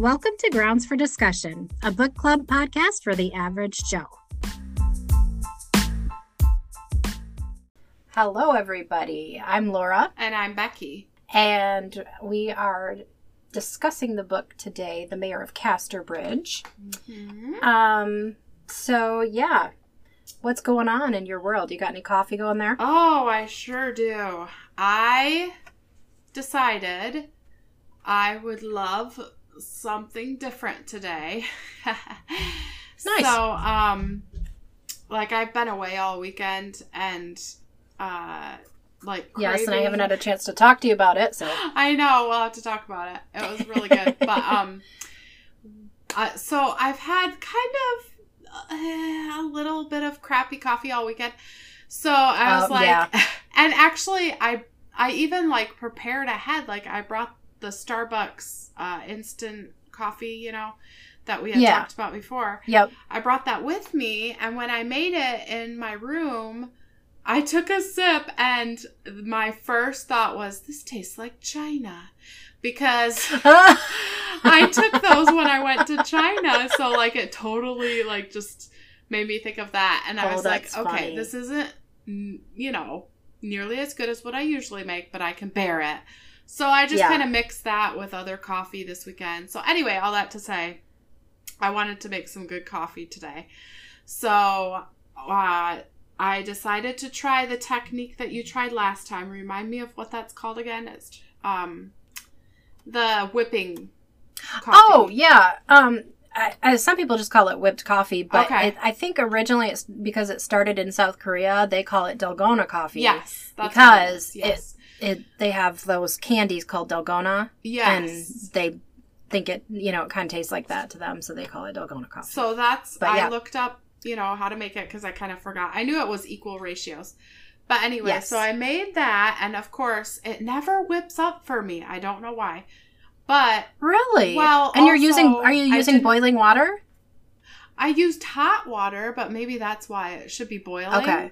Welcome to Grounds for Discussion, a book club podcast for the average Joe. Hello, everybody. I'm Laura, And I'm Becky. and we are discussing the book today, The Mayor of Casterbridge. Um, so yeah, what's going on in your world? You got any coffee going there? Oh, I sure do. I decided I would love something different today. Nice. So, um, like I've been away all weekend and, uh, like Yes, and I haven't had a chance to talk to you about it, so I know. We'll have to talk about it. It was really good, but um, uh, so I've had kind of uh, a little bit of crappy coffee all weekend. So I was Oh, like, yeah. and actually, I I even like prepared ahead. Like I brought the Starbucks uh, instant coffee, you know, that we had Yeah. talked about before. yep. I brought that with me, and when I made it in my room, I took a sip, and my first thought was, "This tastes like China," because I took those when I went to China, so like it totally like just made me think of that, and I Oh, was like, "Okay, funny. this isn't, you know, nearly as good as what I usually make, but I can bear it." So I just Yeah. kind of mixed that with other coffee this weekend. So anyway, all that to say, I wanted to make some good coffee today. So uh, I decided to try the technique that you tried last time. Remind me of what that's called again. It's um, the whipping. Coffee. Oh yeah. Um, I, I, some people just call it whipped coffee, but Okay. it, I think originally it's because it started in South Korea. They call it Dalgona coffee. yes, what it because is. yes, It they have those candies called Dalgona, yes. and they think it you know it kind of tastes like that to them, so they call it Dalgona coffee. So that's But I looked up, you know, how to make it because I kind of forgot. I knew it was equal ratios. But anyway, Yes. so I made that and of course it never whips up for me. I don't know why. But really? Well, and you're using are you using boiling water? I used hot water, but maybe that's why it should be boiling. Okay.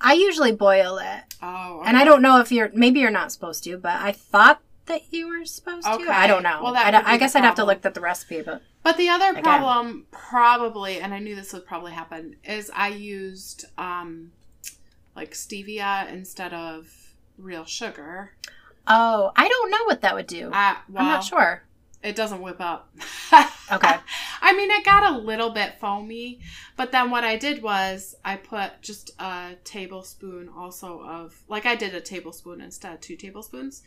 I usually boil it, Oh. and I don't know if you're maybe you're not supposed to, but I thought that you were supposed Okay. to. I don't know. Well, that I, I guess I'd have to look at the recipe, but But the other Again. problem, probably, and I knew this would probably happen, is I used um, like stevia instead of real sugar. oh, I don't know what that would do. I, well, I'm not sure. It doesn't whip up. Okay. I mean, it got a little bit foamy, but then what I did was I put just a tablespoon also of, like I did a tablespoon instead of two tablespoons.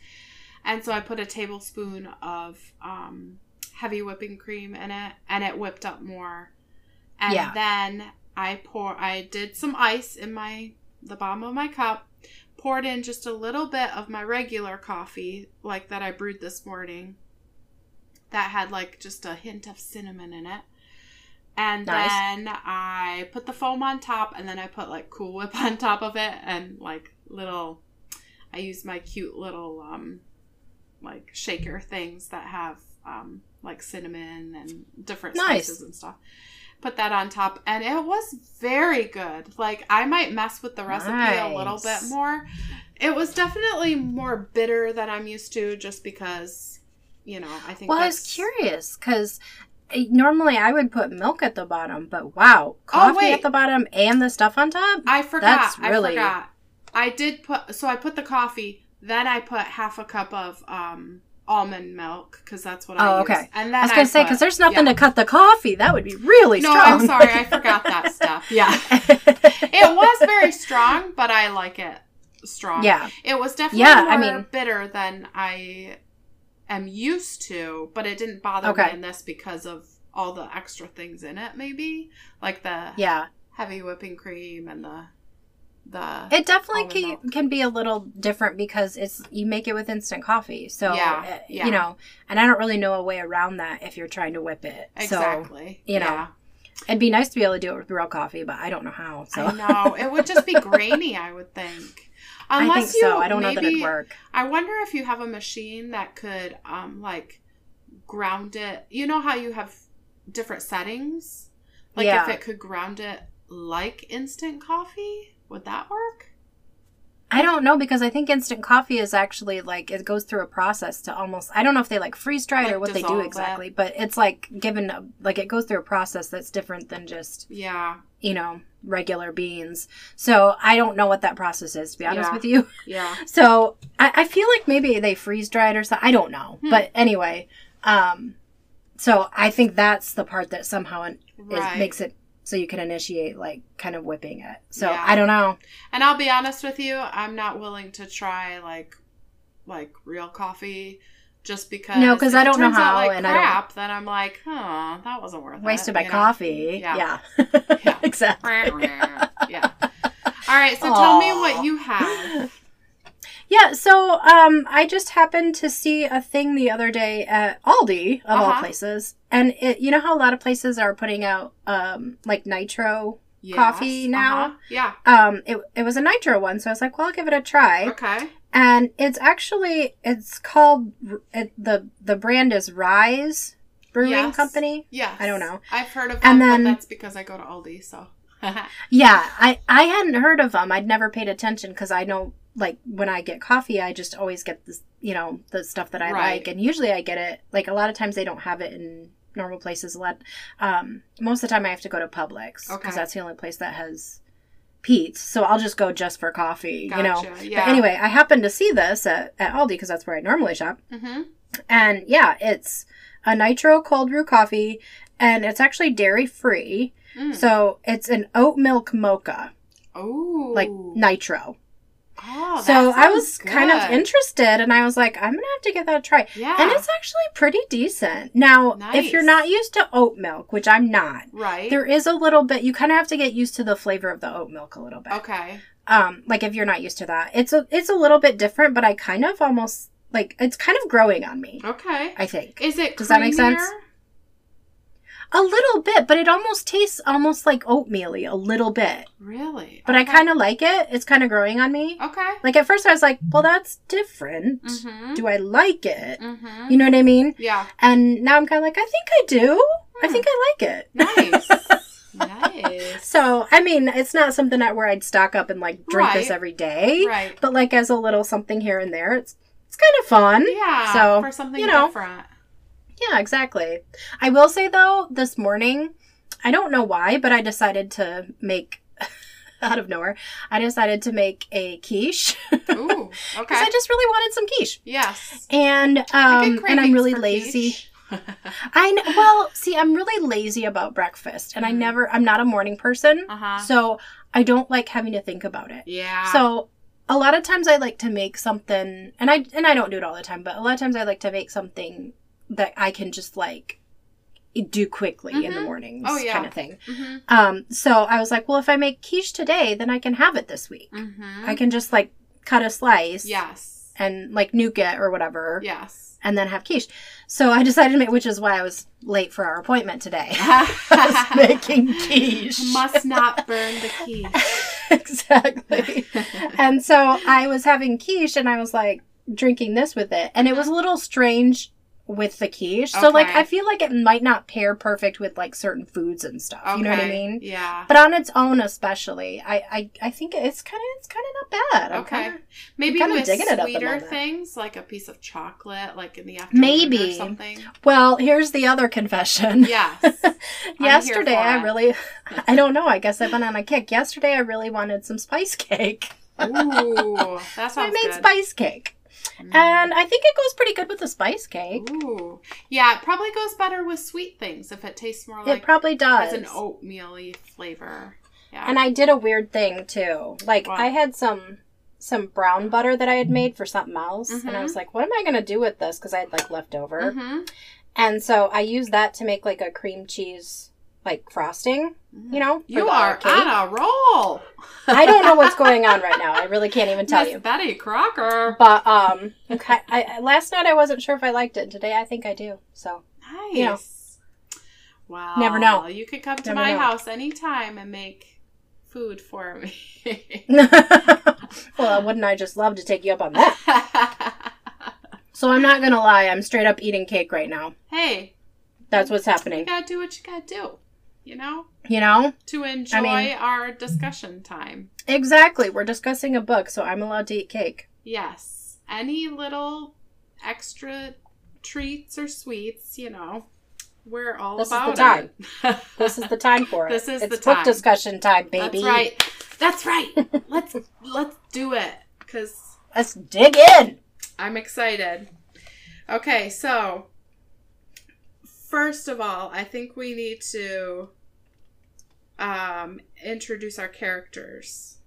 And so I put a tablespoon of um, heavy whipping cream in it, and it whipped up more. And Yeah. then I pour, I did some ice in my, the bottom of my cup, poured in just a little bit of my regular coffee, like that I brewed this morning that had like just a hint of cinnamon in it. And Nice. then I put the foam on top and then I put like Cool Whip on top of it and like little I use my cute little um like shaker things that have um like cinnamon and different Nice. spices and stuff. Put that on top and it was very good. Like I might mess with the recipe a little bit more. It was definitely more bitter than I'm used to just because you know, I think Well, I was curious because normally I would put milk at the bottom, but wow, coffee Oh, at the bottom and the stuff on top. I forgot. That's really- I forgot. I did put so I put the coffee, then I put half a cup of um almond milk because that's what I Oh, use. okay. And then I was gonna say because there's nothing yeah. to cut the coffee. That would be really No, strong. I'm sorry, I forgot that stuff. Yeah, it was very strong, but I like it strong. yeah, it was definitely Yeah, more I mean- bitter than I am used to, but it didn't bother Okay. me in this because of all the extra things in it. Maybe like the yeah. heavy whipping cream and the the It definitely can, milk. can be a little different because it's you make it with instant coffee. So Yeah, uh, yeah. you know, and I don't really know a way around that if you're trying to whip it. So exactly. you know, Yeah. it'd be nice to be able to do it with real coffee, but I don't know how. So I know it would just be grainy. I would think. I Unless think so. you, I don't know that maybe- it'd work. I wonder if you have a machine that could, um, like ground it. You know how you have different settings. Like if it could ground it like instant coffee, would that work? I don't know because I think instant coffee is actually like it goes through a process to almost I don't know if they like freeze dry it or what they do it. exactly, but it's like given a, like it goes through a process that's different than just Yeah. you know regular beans. So I don't know what that process is to be honest Yeah. with you. Yeah. So I, I feel like maybe they freeze dried or something. I don't know, Hmm. but anyway, um, so I think that's the part that somehow is, Right. makes it so you can initiate like kind of whipping it. So Yeah. I don't know. And I'll be honest with you, I'm not willing to try like like real coffee just because No, 'cause because I don't know turns out how, like and I don't- crap, then I'm like, huh, that wasn't worth Wasted it. by you know? coffee. Yeah. Yeah. Yeah. exactly. yeah. All right, so tell me what you have. Yeah, so um, I just happened to see a thing the other day at Aldi of all Uh-huh. places, and it you know how a lot of places are putting out um, like nitro. Yes, Coffee now? uh-huh, Yeah. Um, it it was a nitro one, so I was like, well, I'll give it a try. Okay. And it's actually it's called it, the the brand is Rise Brewing Yes. Company. Yeah. I don't know. I've heard of And them, then- but that's because I go to Aldi, so. Yeah, I I hadn't heard of them. I'd never paid attention because I know like when I get coffee, I just always get this you know the stuff that I Right. like, and usually I get it like a lot of times they don't have it in normal places. A lot, um, most of the time I have to go to Publix because Okay. that's the only place that has Peet's. So I'll just go just for coffee, you know. Yeah. But anyway, I happened to see this at, at Aldi because that's where I normally shop. hmm And yeah, it's a nitro cold brew coffee, and it's actually dairy free. Mm. So it's an oat milk mocha, Oh. like nitro. Oh, so I was sounds kind of interested, and I was like, I'm gonna have to give that a try. Yeah. And it's actually pretty decent. Now, if you're not used to oat milk, which I'm not, right. there is a little bit. You kind of have to get used to the flavor of the oat milk a little bit. Okay. Um, like if you're not used to that, it's a it's a little bit different, but I kind of almost like it's kind of growing on me. Okay. I think. Is it Does that make sense? A little bit, but it almost tastes almost like oatmeal a little bit. Really? But I kind of like it. It's kind of growing on me. Okay. Like at first I was like, well, that's different. Mm-hmm. Do I like it? Mm-hmm. You know what I mean? Yeah. And now I'm kind of like, I think I do. I Hmm. think I like it. Nice. nice. So, I mean, it's not something that where I'd stock up and like drink this every day, Right. but like as a little something here and there, it's it's kind of fun. Yeah. So, for something you know. different. Yeah, exactly. I will say though, this morning, I don't know why, but I decided to make out of nowhere. I decided to make a quiche Ooh. Okay. Because I just really wanted some quiche, yes. and um, and I'm really lazy. I well, see, I'm really lazy about breakfast, and I Mm. never, I'm not a morning person, uh-huh. so I don't like having to think about it. Yeah. So a lot of times I like to make something, and I and I don't do it all the time, but a lot of times I like to make something that I can just like do quickly in the Mhm. mornings, Oh, yeah. kind of thing. Mm-hmm. Um, so I was like, well, if I make quiche today, then I can have it this week. Mm-hmm. I can just like cut a slice, Yes. and like nuke it or whatever, Yes. and then have quiche. So I decided to make, which is why I was late for our appointment today. I was making quiche. Must not burn the key. exactly. and so I was having quiche and I was like drinking this with it. And it was a little strange with the quiche. So like I feel like it might not pair perfect with like certain foods and stuff. You know what I mean? Yeah. But on its own especially, I I, I think it's kinda it's kinda not bad. I'm Okay. kinda- Maybe kinda with digging it the sweeter things, like a piece of chocolate, like in the afternoon Maybe. or something. well, here's the other confession. Yes. Yesterday I really I don't know, I guess I've been on a kick. Yesterday I really wanted some spice cake. Ooh, that So I made good. spice cake. Mm. And I think it goes pretty good with the spice cake. Ooh, yeah, it probably goes better with sweet things if it tastes more like it probably does. has an oatmeal-y flavor. Yeah. And I did a weird thing too. Like? I had some some brown butter that I had made for something else, and I Mhm. was like, "What am I gonna do with this?" Because I had like leftover, hmm and so I used that to make like a cream cheese like frosting. You know, you are cake. on a roll. I don't know what's going on right now. I really can't even tell Miss you. Betty Crocker. But um, okay, I, I- last night I wasn't sure if I liked it. Today I think I do. So Nice. You know. Wow. Never know. You could come to Never my know. house anytime and make food for me. well, wouldn't I just love to take you up on that? So I'm not gonna lie, I'm straight up eating cake right now. hey, That's what's happening. you happening. gotta do what you gotta do. You know, You know? to enjoy mean- our discussion time. Exactly. We're discussing a book, so I'm allowed to eat cake. Yes. Any little extra treats or sweets, you know, we're all This is the about time. it. This is the time for it. This is it's the book time. discussion time, baby. That's right. That's right. let's let's do it cuz Let's dig in. I'm excited. Okay, so first of all, I think we need to um, introduce our characters.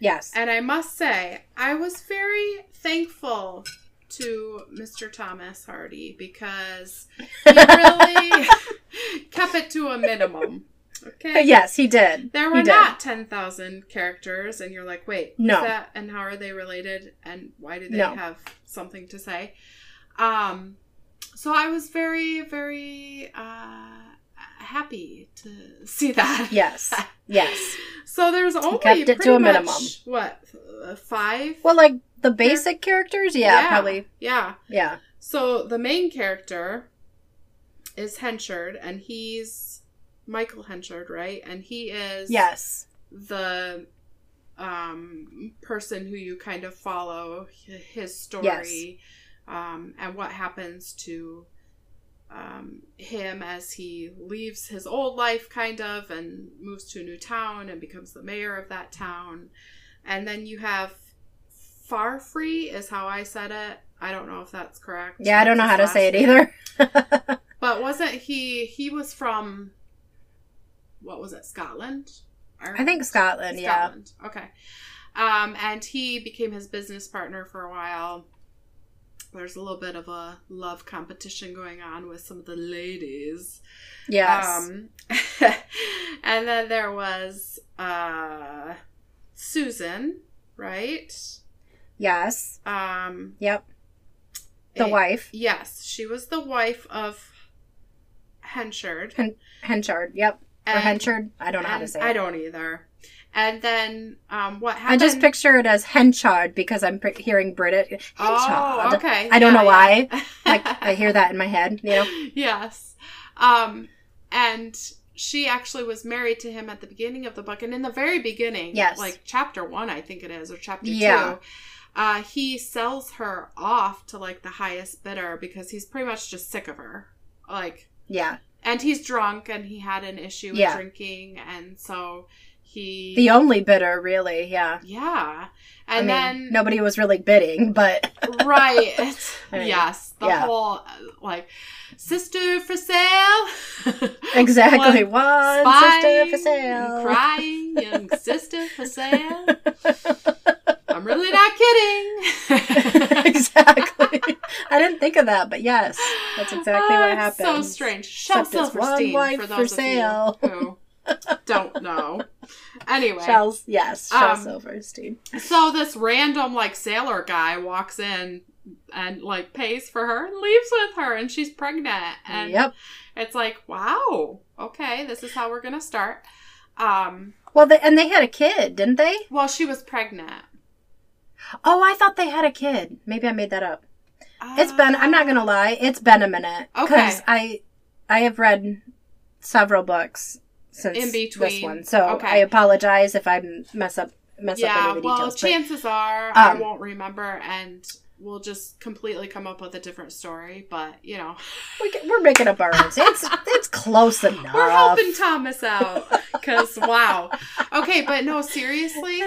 Yes. And I must say, I was very thankful to Mr. Thomas Hardy because he really kept it to a minimum. Okay. Yes, he did. There He were did. not 10,000 characters, and you're like, wait, No. that? And how are they related? And why do they No. have something to say? Um, so I was very, very uh, happy to see that. Yes. Yes. So there's only kept it to a much, minimum. What uh, five? Well, like the basic characters, yeah, Yeah. probably. yeah. Yeah. So the main character is Henchard, and he's Michael Henchard, right? And he is Yes. the um, person who you kind of follow his story um, and what happens to um, him as he leaves his old life, kind of, and moves to a new town and becomes the mayor of that town. And then you have Farfree, is how I said it. I don't know if that's correct. Yeah, I don't know how to say it either. But wasn't he? He was from what was it? Scotland. I think Scotland, yeah. Okay. Um, and he became his business partner for a while. There's a little bit of a love competition going on with some of the ladies. Yes. Um, and then there was uh, Susan, right? yes. Um, Yep. The a- wife. Yes, she was the wife of Henchard. Henchard. Yep. Or And- Henchard. I don't know how to say I it. don't either. And then um, what happened? I just picture it as Henchard because I'm pr- hearing British. Oh, okay. I don't Yeah, know why. yeah. Like I hear that in my head, you know. yes. Um, and she actually was married to him at the beginning of the book, and in the very beginning, Yes. like chapter one, I think it is, or chapter Yeah. two. Uh, he sells her off to like the highest bidder because he's pretty much just sick of her. Like, Yeah. and he's drunk and he had an issue with Yeah. drinking, and so he. The only bidder, really. Yeah. yeah. I And mean, then nobody was really bidding, but right I mean, yes the yeah. whole uh, like sister for sale exactly One one spying sister for sale. crying young sister for sale i'm really not kidding exactly. I didn't think of that, but yes, that's exactly Ah, what happened so strange shel Except it's one wife for for sale. who don't know anyway Shells, yes, Shel Um, Silverstein. So this random like sailor guy walks in and like pays for her and leaves with her and she's pregnant and Yep. it's like wow okay this is how we're gonna start um Well, they, and they had a kid, didn't they? well she was pregnant Oh, I thought they had a kid. Maybe I made that up. It's been. I'm not gonna lie. It's been a minute. Okay. I, I have read several books since In this one, so Okay. I apologize if I mess up mess up any of the well details. but- chances are i um, won't remember and we'll just completely come up with a different story but you know we, can- we're making up our own. It's it's close enough. we're helping thomas out because wow okay but no seriously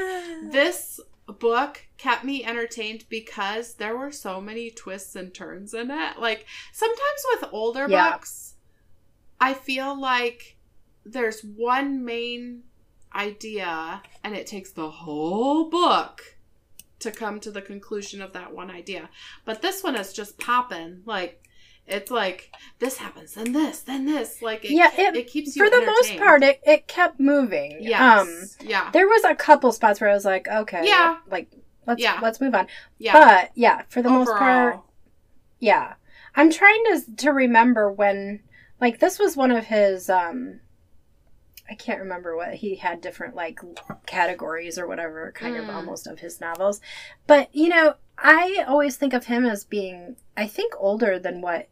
this book kept me entertained because there were so many twists and turns in it. Like sometimes with older Yeah. books, I feel like there's one main idea and it takes the whole book to come to the conclusion of that one idea. But this one is just popping. Like it's like this happens, then this, then this. Like it, Yeah, it- it keeps you For the most part, it, it kept moving. Yes. Um, yeah. there was a couple spots where I was like, okay, Yeah. like let's Yeah. let's move on. Yeah. But yeah, for the most part, yeah. I'm trying to to remember when like this was one of his um I can't remember what he had different like categories or whatever kind of Mm. almost of his novels. But you know, I always think of him as being I think older than what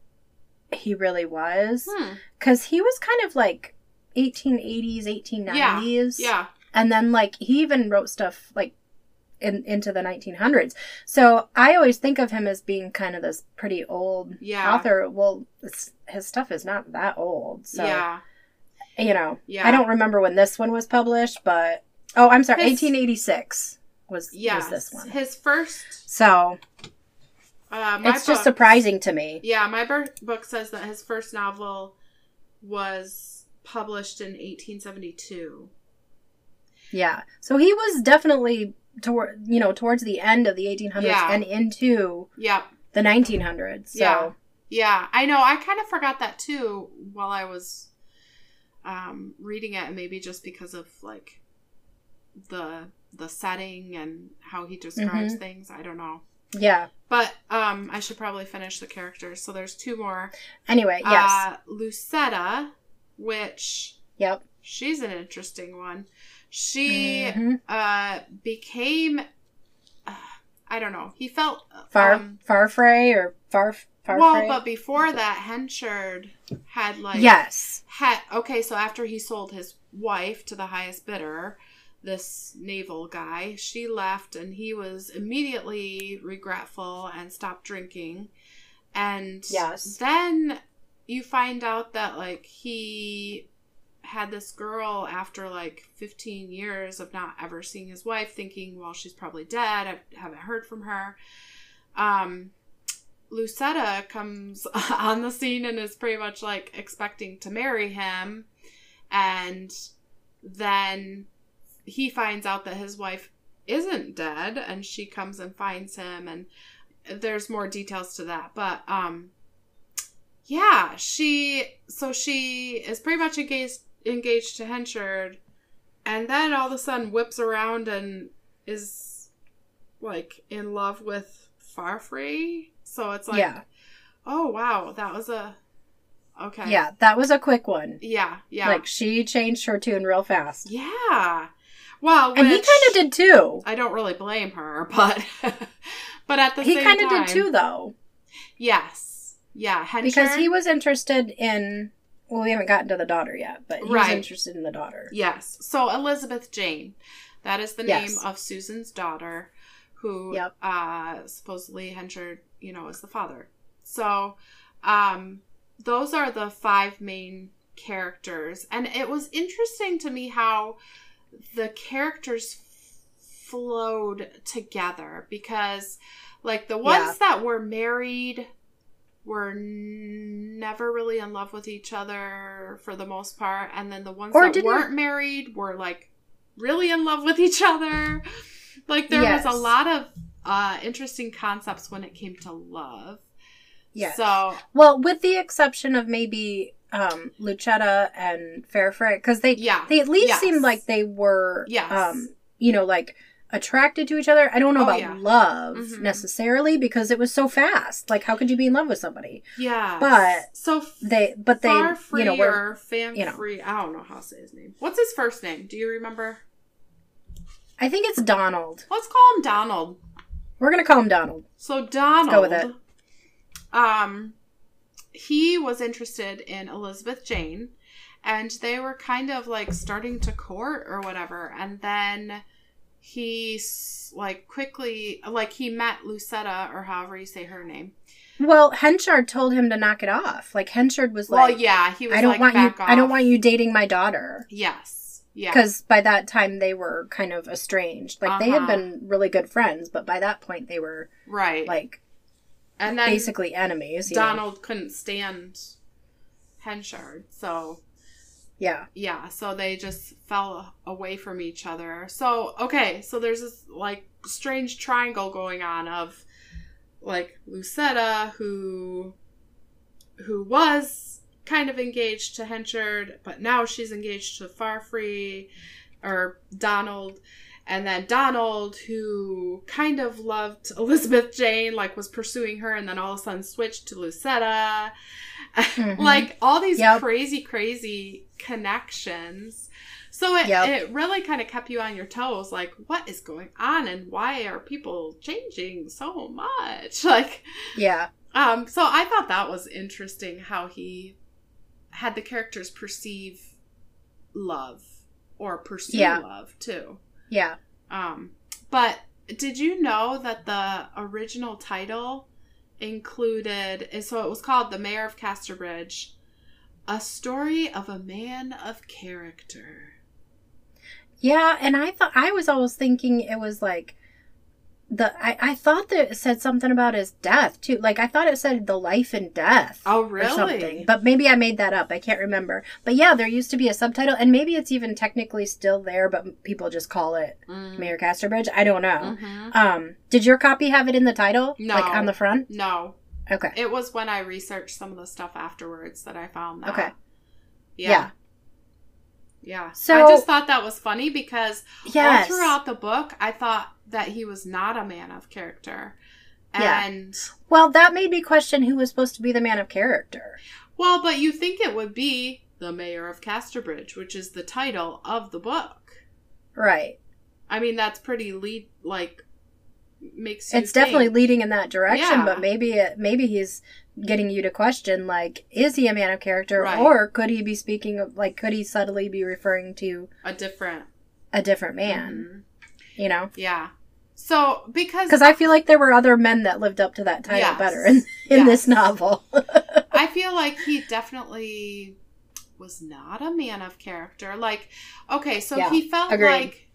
he really was Hmm. cuz he was kind of like 1880s, 1890s. Yeah. And then like he even wrote stuff like in into the 1900s. So I always think of him as being kind of this pretty old Yeah. author. Well, it's, his stuff is not that old. So yeah. You know, Yeah. I don't remember when this one was published, but oh, I'm sorry, His- 1886 was Yes. was this one. His first. So Uh, it's just surprising to me. Yeah, my book says that his first novel was published in 1872. Yeah. So he was definitely toward you know towards the end of the 1800s Yeah. and into yeah the 1900s. So Yeah. Yeah, I know. I kind of forgot that too while I was um, reading it, and maybe just because of like the the setting and how he describes Mm-hmm. things. I don't know, yeah. but um, I should probably finish the characters. So there's two more. Anyway, yes. Uh, Lucetta, which yep. she's an interesting one. She Mhm. uh became. Uh, I don't know. He felt Far um, Farfrae or Far Well, but before that, Henchard had like yes. had okay. So after he sold his wife to the highest bidder, this naval guy, she left, and he was immediately regretful and stopped drinking. And Yes. then you find out that like he had this girl after like 15 years of not ever seeing his wife thinking well she's probably dead i haven't heard from her um lucetta comes on the scene and is pretty much like expecting to marry him. And then he finds out that his wife isn't dead and she comes and finds him. And there's more details to that. But um yeah she so she is pretty much engaged engaged to henchard. And then all of a sudden whips around and is like in love with farfrae so it's like yeah. oh wow that was a okay Yeah. That was a quick one. yeah yeah Like she changed her tune real fast. yeah well And he kind of did too. I don't really blame her, but but at the He same kind of did too, though, Yes, yeah, because he was interested in. Well, we haven't gotten to the daughter yet, but he was interested in the daughter. Yes, so Elizabeth Jane, that is the name of Susan's daughter, who Yep. uh, supposedly Henchard, you know, is the father. So, um, those are the five main characters, and it was interesting to me how the characters flowed together because, like, the ones Yeah. that were married were n- never really in love with each other for the most part, and then the ones Or that weren't married were like really in love with each other. Like there Yes. was a lot of uh interesting concepts when it came to love. Yes. So Well, with the exception of maybe um, Lucetta and Farfrae, because they yeah. they at least Yes. seemed like they were, Yes. um, you know, like attracted to each other. I don't know Oh, about yeah. love Mhm. necessarily because it was so fast. Like, how could you be in love with somebody? yeah. but so They, but they, you know, were fan you know. free. I don't know how to say his name. What's his first name? Do you remember? I think it's Donald. Let's call him Donald. We're gonna call him Donald. So Donald, go with it. um, he was interested in Elizabeth Jane, and they were kind of like starting to court or whatever, and then he like quickly like he met Lucetta or however you say her name. Well, Henchard told him to knock it off. Like Henchard was like, well, yeah, he was. I don't like, want you. back I don't want you dating my daughter. Yes. Yeah. Because by that time they were kind of estranged. Like they had Uh-huh. been really good friends, but by that point they were Right. like and then basically enemies. know? Donald couldn't stand Henchard, so Yeah. yeah, so they just fell away from each other. So, okay, so there's this like strange triangle going on of like Lucetta who who was kind of engaged to Henchard, but now she's engaged to Farfree or Donald. And then Donald, who kind of loved Elizabeth Jane, like was pursuing her, and then all of a sudden switched to Lucetta. Mhm. like all these Yep. crazy, crazy connections. So it, Yep. it really kind of kept you on your toes. Like, what is going on, and why are people changing so much? Like, Yeah. um, so I thought that was interesting how he had the characters perceive love or pursue Yeah. love too. Yeah. Um, but did you know that the original title included, so it was called The Mayor of Casterbridge, a story of a man of character. Yeah, and I thought I was always thinking it was like the I, I thought that it said something about his death too. Like I thought it said the life and death. Oh, Or really? something. But maybe I made that up. I can't remember. But yeah, there used to be a subtitle and maybe it's even technically still there, but people just call it Mm. Mayor Casterbridge. I don't know. Mhm. Um, did your copy have it in the title? No. Like on the front? No, Okay. it was when I researched some of the stuff afterwards that I found that. Okay. Yeah. Yeah. Yeah. So- I just thought that was funny because Yes. all throughout the book, I thought that he was not a man of character. Yeah. And Well, that made me question who was supposed to be the man of character. well, but you think it would be the mayor of Casterbridge, which is the title of the book. Right. I mean, that's pretty lead like makes you It's definitely leading in that direction, Yeah. but maybe it, maybe he's getting you to question like is he a man of character Right. or could he be speaking of like could he subtly be referring to a different a different man, Mhm. you know? Yeah. So because Cuz I feel like there were other men that lived up to that title Yes. better in, in Yes. this novel. I feel like he definitely was not a man of character. Like, okay, so Yeah, he felt agreed. like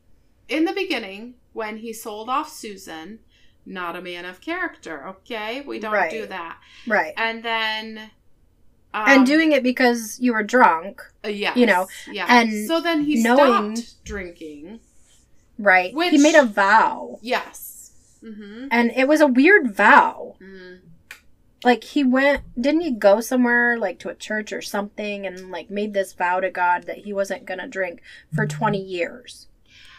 in the beginning when he sold off Susan, not a man of character. Okay, we don't Right. do that. right. And then, um, and doing it because you were drunk, uh, yes, you know, yeah. and so then he knowing- stopped drinking. right? he made a vow. Yes. Mm-hmm. And it was a weird vow. Mm. like he went didn't he go somewhere like to a church or something and like made this vow to god that he wasn't gonna drink for 20 years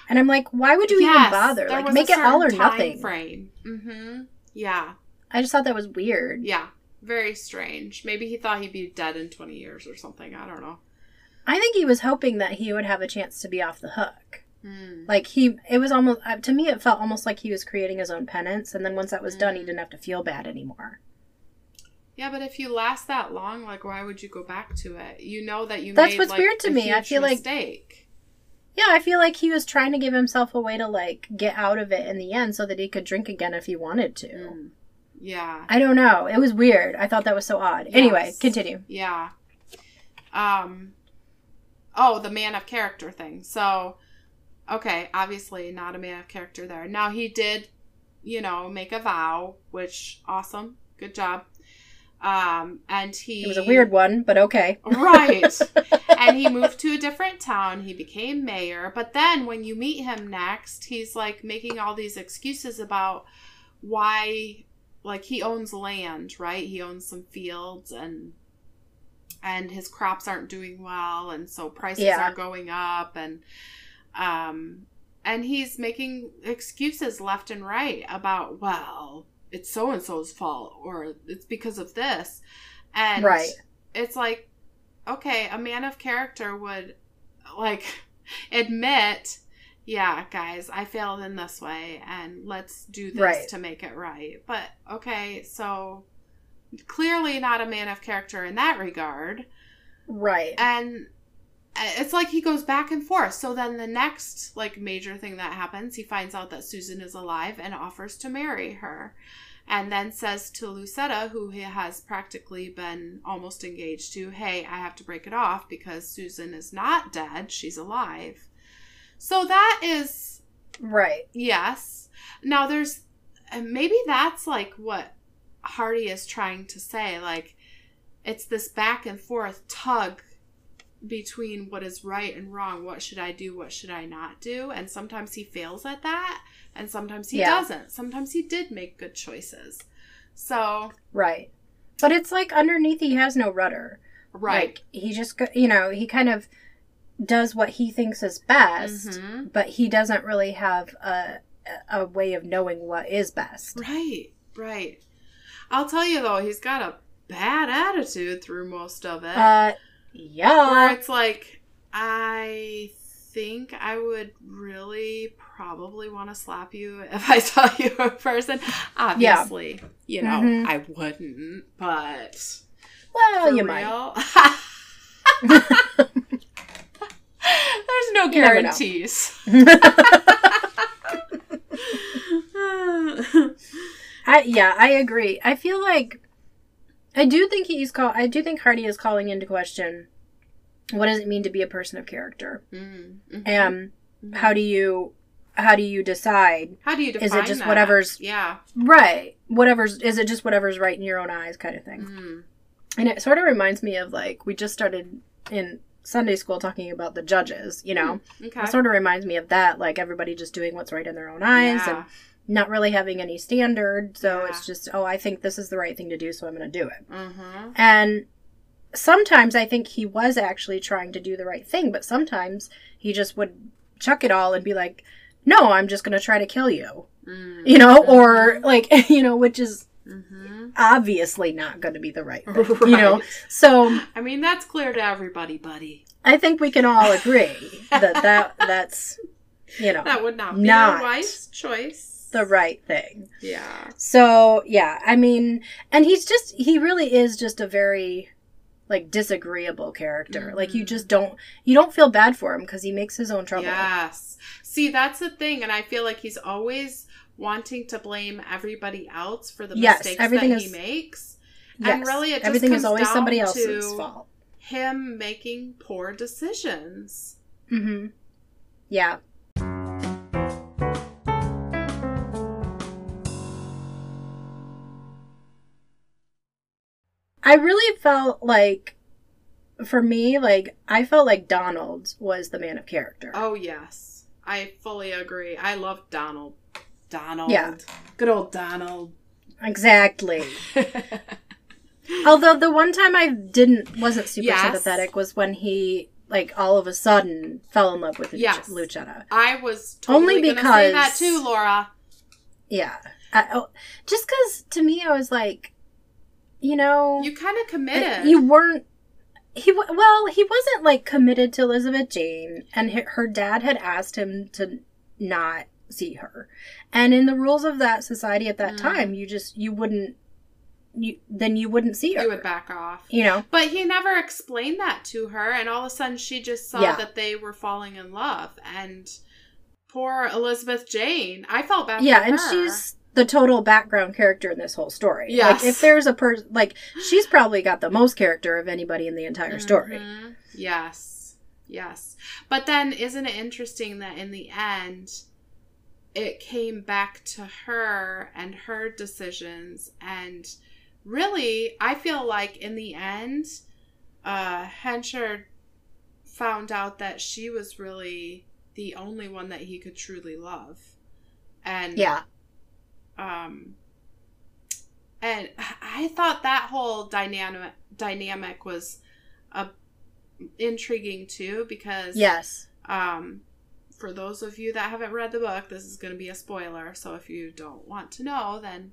and i'm like why would you even bother like make it all or nothing Frame. Mm-hmm. Yeah. i just thought that was weird Yeah, very strange. Maybe he thought he'd be dead in 20 years or something. I don't know. i think he was hoping that he would have a chance to be off the hook Hmm. like he it was almost uh, to me it felt almost like he was creating his own penance and then once that was done he Mm. didn't have to feel bad anymore Yeah, but if you last that long, like, why would you go back to it? You know that you That's made, what's like, weird to me. I feel like- mistake. Yeah i feel like he was trying to give himself a way to like get out of it in the end so that he could drink again if he wanted to Mm. Yeah. I don't know. It was weird. I thought that was so odd. Anyway, continue. Yeah. Um. Oh, the man of character thing. So, okay, obviously not a man of character there. Now he did, you know, make a vow, which awesome, good job. Um, and he It was a weird one, but okay. right, and he moved to a different town. He became mayor, but then when you meet him next, he's like making all these excuses about why, like he owns land, right? He owns some fields and and his crops aren't doing well and so prices Yeah. are going up and um and he's making excuses left and right about well it's so and so's fault or it's because of this and Right. it's like okay a man of character would like admit yeah guys i failed in this way and let's do this Right. to make it right but okay so clearly not a man of character in that regard Right. and uh, it's like he goes back and forth so then the next like major thing that happens he finds out that susan is alive and offers to marry her and then says to lucetta who he has practically been almost engaged to hey i have to break it off because susan is not dead she's alive so that is Right. Yes. Now there's maybe that's like what Hardy is trying to say like it's this back and forth tug between what is right and wrong. What should I do? What should I not do? And sometimes he fails at that and sometimes he Yeah. doesn't. Sometimes he did make good choices. So, Right. But it's like underneath he has no rudder. right. Like he just you know, he kind of does what he thinks is best, Mhm. but he doesn't really have a a way of knowing what is best. Right. Right. I'll tell you though, he's got a bad attitude through most of it. Uh where yeah. it's like I think I would really probably want to slap you if I saw you in person. Obviously, you know Mhm. I wouldn't, but Well, you might. There's no You never know. guarantees. I yeah, I agree. I feel like I do think he's call I do think Hardy is calling into question what does it mean to be a person of character? Mm, mhm. And how do you how do you decide How do you define is it just that? whatever's- Yeah. right whatever's is it just whatever's right in your own eyes kind of thing Mm. and it sort of reminds me of like we just started in sunday school talking about the judges you know Okay. it sort of reminds me of that like everybody just doing what's right in their own eyes yeah. and not really having any standard so Yeah. it's just oh i think this is the right thing to do so i'm going to do it Mm-hmm. and sometimes i think he was actually trying to do the right thing but sometimes he just would chuck it all and be like no i'm just going to try to kill you Mm. you know or like you know which is Mm-hmm. obviously not going to be the right thing you know so I mean, that's clear to everybody, buddy. i think we can all agree that that that's you know That would not be Not a wise choice. the right thing Yeah. so yeah i mean and he's just he really is just a very like disagreeable character like you Mhm. just don't you don't feel bad for him because he makes his own trouble Yes. See, that's the thing, and I feel like he's always wanting to blame everybody else for the Yes, mistakes everything that is- he makes. Yes. And really, it just everything is always somebody else's fault Him making poor decisions. mm-hmm yeah I really felt like, for me, like, I felt like Donald was the man of character. Oh yes, I fully agree. I love Donald. Donald. Yeah. Good old Donald. Exactly. Although the one time I didn't wasn't super Yes. sympathetic was when he like all of a sudden fell in love with Yes. Lucetta. I was totally Only say that too, Laura. Yeah, I, oh, just because to me I was like, you know, You kind of Uh, committed. You weren't. He well, he wasn't like committed to Elizabeth Jane, and her dad had asked him to not see her. And in the rules of that society at that Mm. time, you just you wouldn't you then you wouldn't see her. you would back off. You know, But he never explained that to her, and all of a sudden she just saw Yeah. that they were falling in love. And poor Elizabeth Jane, I felt bad. yeah, and her. she's the total background character in this whole story. Yes. Like if there's a person like she's probably got the most character of anybody in the entire story. Mhm. Yes, yes. But then, isn't it interesting that in the end, it came back to her and her decisions, and really, I feel like in the end, uh, Henchard found out that she was really the only one that he could truly love, and Yeah. Um and i thought that whole dynamic dynamic was uh, intriguing too because Yes. um for those of you that haven't read the book this is going to be a spoiler. So if you don't want to know then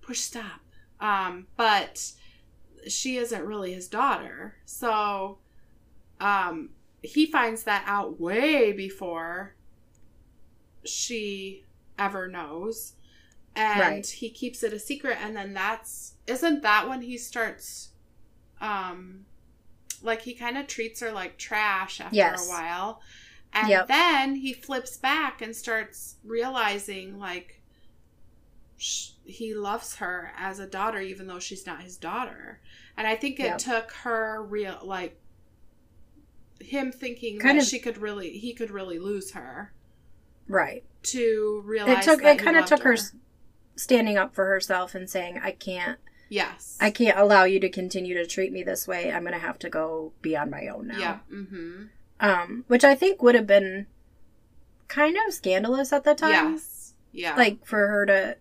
push stop. Um but she isn't really his daughter. So um he finds that out way before she ever knows and Right. he keeps it a secret and then that's isn't that when he starts um like he kind of treats her like trash after Yes. a while and Yep. then he flips back and starts realizing like sh- he loves her as a daughter even though she's not his daughter and i think it Yep. took her real like him thinking Kind that of- she could really he could really lose her Right. to realize It took that it kind of took her s- standing up for herself and saying, "I can't yes I can't allow you to continue to treat me this way. I'm going to have to go be on my own now." yeah mm-hmm Um, which I think would have been kind of scandalous at the time. yes yeah Like for her to,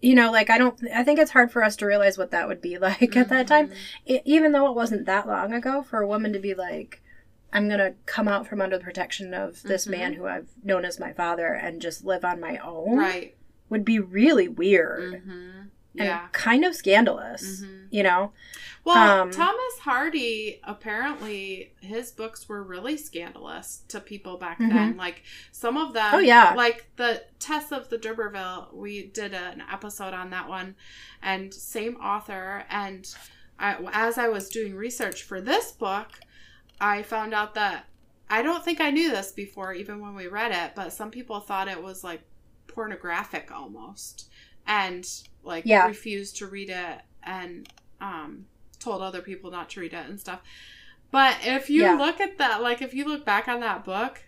you know, like I don't, I think it's hard for us to realize what that would be like at that time. It, even though it wasn't that long ago, for a woman to be like, I'm going to come out from under the protection of this Mhm. man who I've known as my father and just live on my own right would be really weird mm-hmm. and kind of scandalous, Mhm. you know? Well, Um, Thomas Hardy apparently his books were really scandalous to people back Mhm. then. Like some of them, Oh, yeah. like the Tess of the D'Urberville. We did an episode on that one, and same author. And I, as I was doing research for this book, I found out that I don't think I knew this before, even when we read it, but some people thought it was like pornographic almost, and like Yeah. refused to read it and um, told other people not to read it and stuff. But if you Yeah. look at that, like if you look back on that book,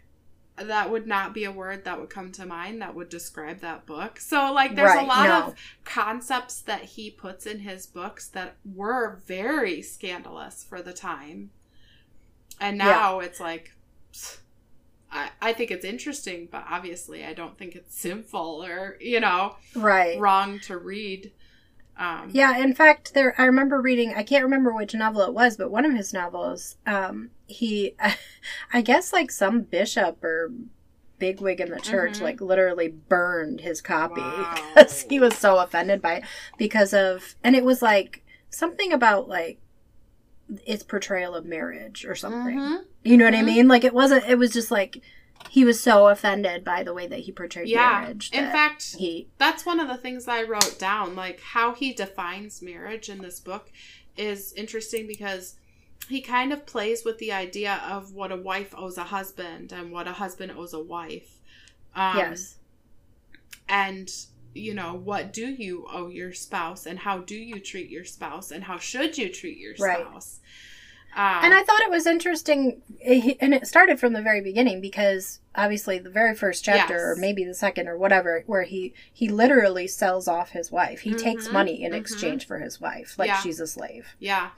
that would not be a word that would come to mind that would describe that book. So like there's a lot no. of concepts that he puts in his books that were very scandalous for the time. And Yeah. now it's like I, I think it's interesting, but obviously I don't think it's sinful or, you know, Right. wrong to read. Um Yeah, in fact, there I remember reading. I can't remember which novel it was, but one of his novels, um, he, I guess, like some bishop or bigwig in the church, Mhm. like literally burned his copy Wow. because he was so offended by it because of, and it was like something about like its portrayal of marriage or something. mhm. You know what I Mhm. mean? Like it wasn't. It was just like he was so offended by the way that he portrayed Yeah. marriage. In fact, he that's one of the things I wrote down. Like how he defines marriage in this book is interesting because he kind of plays with the idea of what a wife owes a husband and what a husband owes a wife. Um, yes, And, you know, what do you owe your spouse and how do you treat your spouse and how should you treat your Right. spouse? Um, And I thought it was interesting, eh, and it started from the very beginning because obviously the very first chapter, Yes. or maybe the second or whatever, where he he literally sells off his wife. He takes Mhm, money in mhm. exchange for his wife, like Yeah. she's a slave. yeah.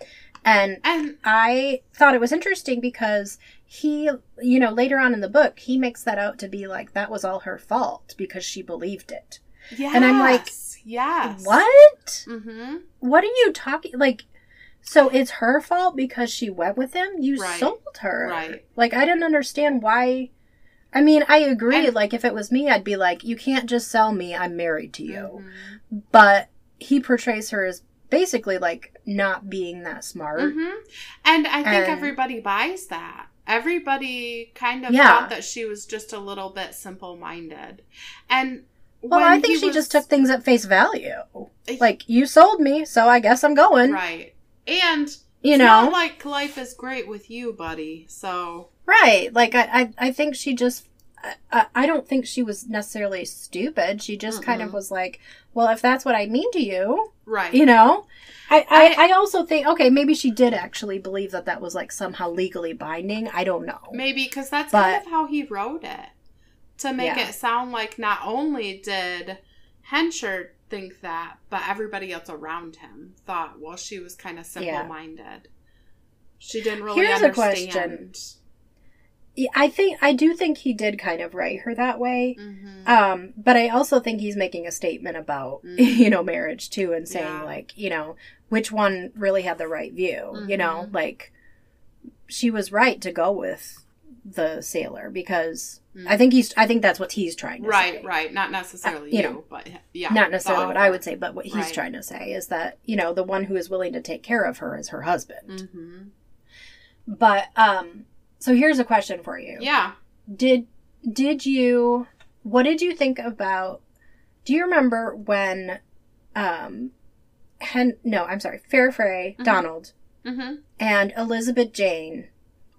And And I thought it was interesting because he, you know, later on in the book, he makes that out to be like that was all her fault because she believed it. Yes, And I'm like, yes. What? Mm-hmm. What are you talking like? So it's her fault because she went with him. You Right. sold her, Right. Like I didn't understand why. I mean, I agree. And- like if it was me, I'd be like, you can't just sell me. I'm married to you. Mhm. But he portrays her as basically like not being that smart. hmm And I think And- everybody buys that. Everybody kind of Yeah. thought that she was just a little bit simple minded. And Well, I think she was- just took things at face value. Eh, like you sold me, so I guess I'm going. right. And You it's know, not like life is great with you, buddy. So right? Like I, I, I think she just. I, I don't think she was necessarily stupid. She just kind of was like, "Well, if that's what I mean to you, right. you know." I, I, I- I also think okay, maybe she did actually believe that that was like somehow legally binding. I don't know. Maybe because that's But- kind of how he wrote it. To make Yeah. it sound like not only did Henchard think that, but everybody else around him thought, well, she was kind of simple minded. She didn't really Here's a understand. question. I think I do think he did kind of write her that way. Mhm. Um, but I also think he's making a statement about, Mm. you know, marriage too and saying Yeah. like, you know, which one really had the right view, you know, Mhm. like she was right to go with the sailor because I think he's I think that's what he's trying to Right, say. right. Right. Not necessarily Uh, you you, know, but yeah. Not necessarily what I would say, but what he's Right. trying to say is that, you know, the one who is willing to take care of her is her husband. Mhm. But um so here's a question for you. Yeah. Did did you what did you think about do you remember when um Hen no, I'm sorry, Farfrae, Mhm. Donald, hmm and Elizabeth Jane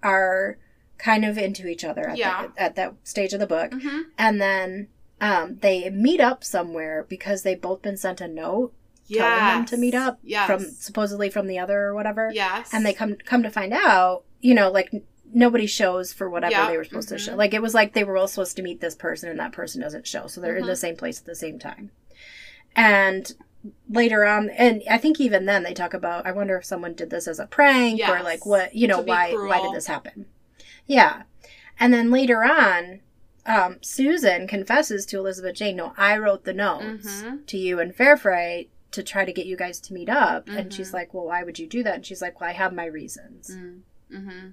are kind of into each other at, Yeah. the, at that stage of the book. hmm And then um they meet up somewhere because they've both been sent a note telling them to meet up Yes. from supposedly from the other or whatever. Yes. And they come come to find out, you know, like nobody shows for whatever Yeah, they were supposed to mhm. show. Like it was like they were all supposed to meet this person and that person doesn't show. So they're in the Mhm. same place at the same time. And later on and I think even then they talk about I wonder if someone did this as a prank or like what you know, To why why did this happen? Yeah. And then later on, um, Susan confesses to Elizabeth Jane, no, I wrote the notes Mhm. to you and Farfrae to try to get you guys to meet up. And she's Mhm. like, well, why would you do that? And she's like, well, I have my reasons. Mm-hmm.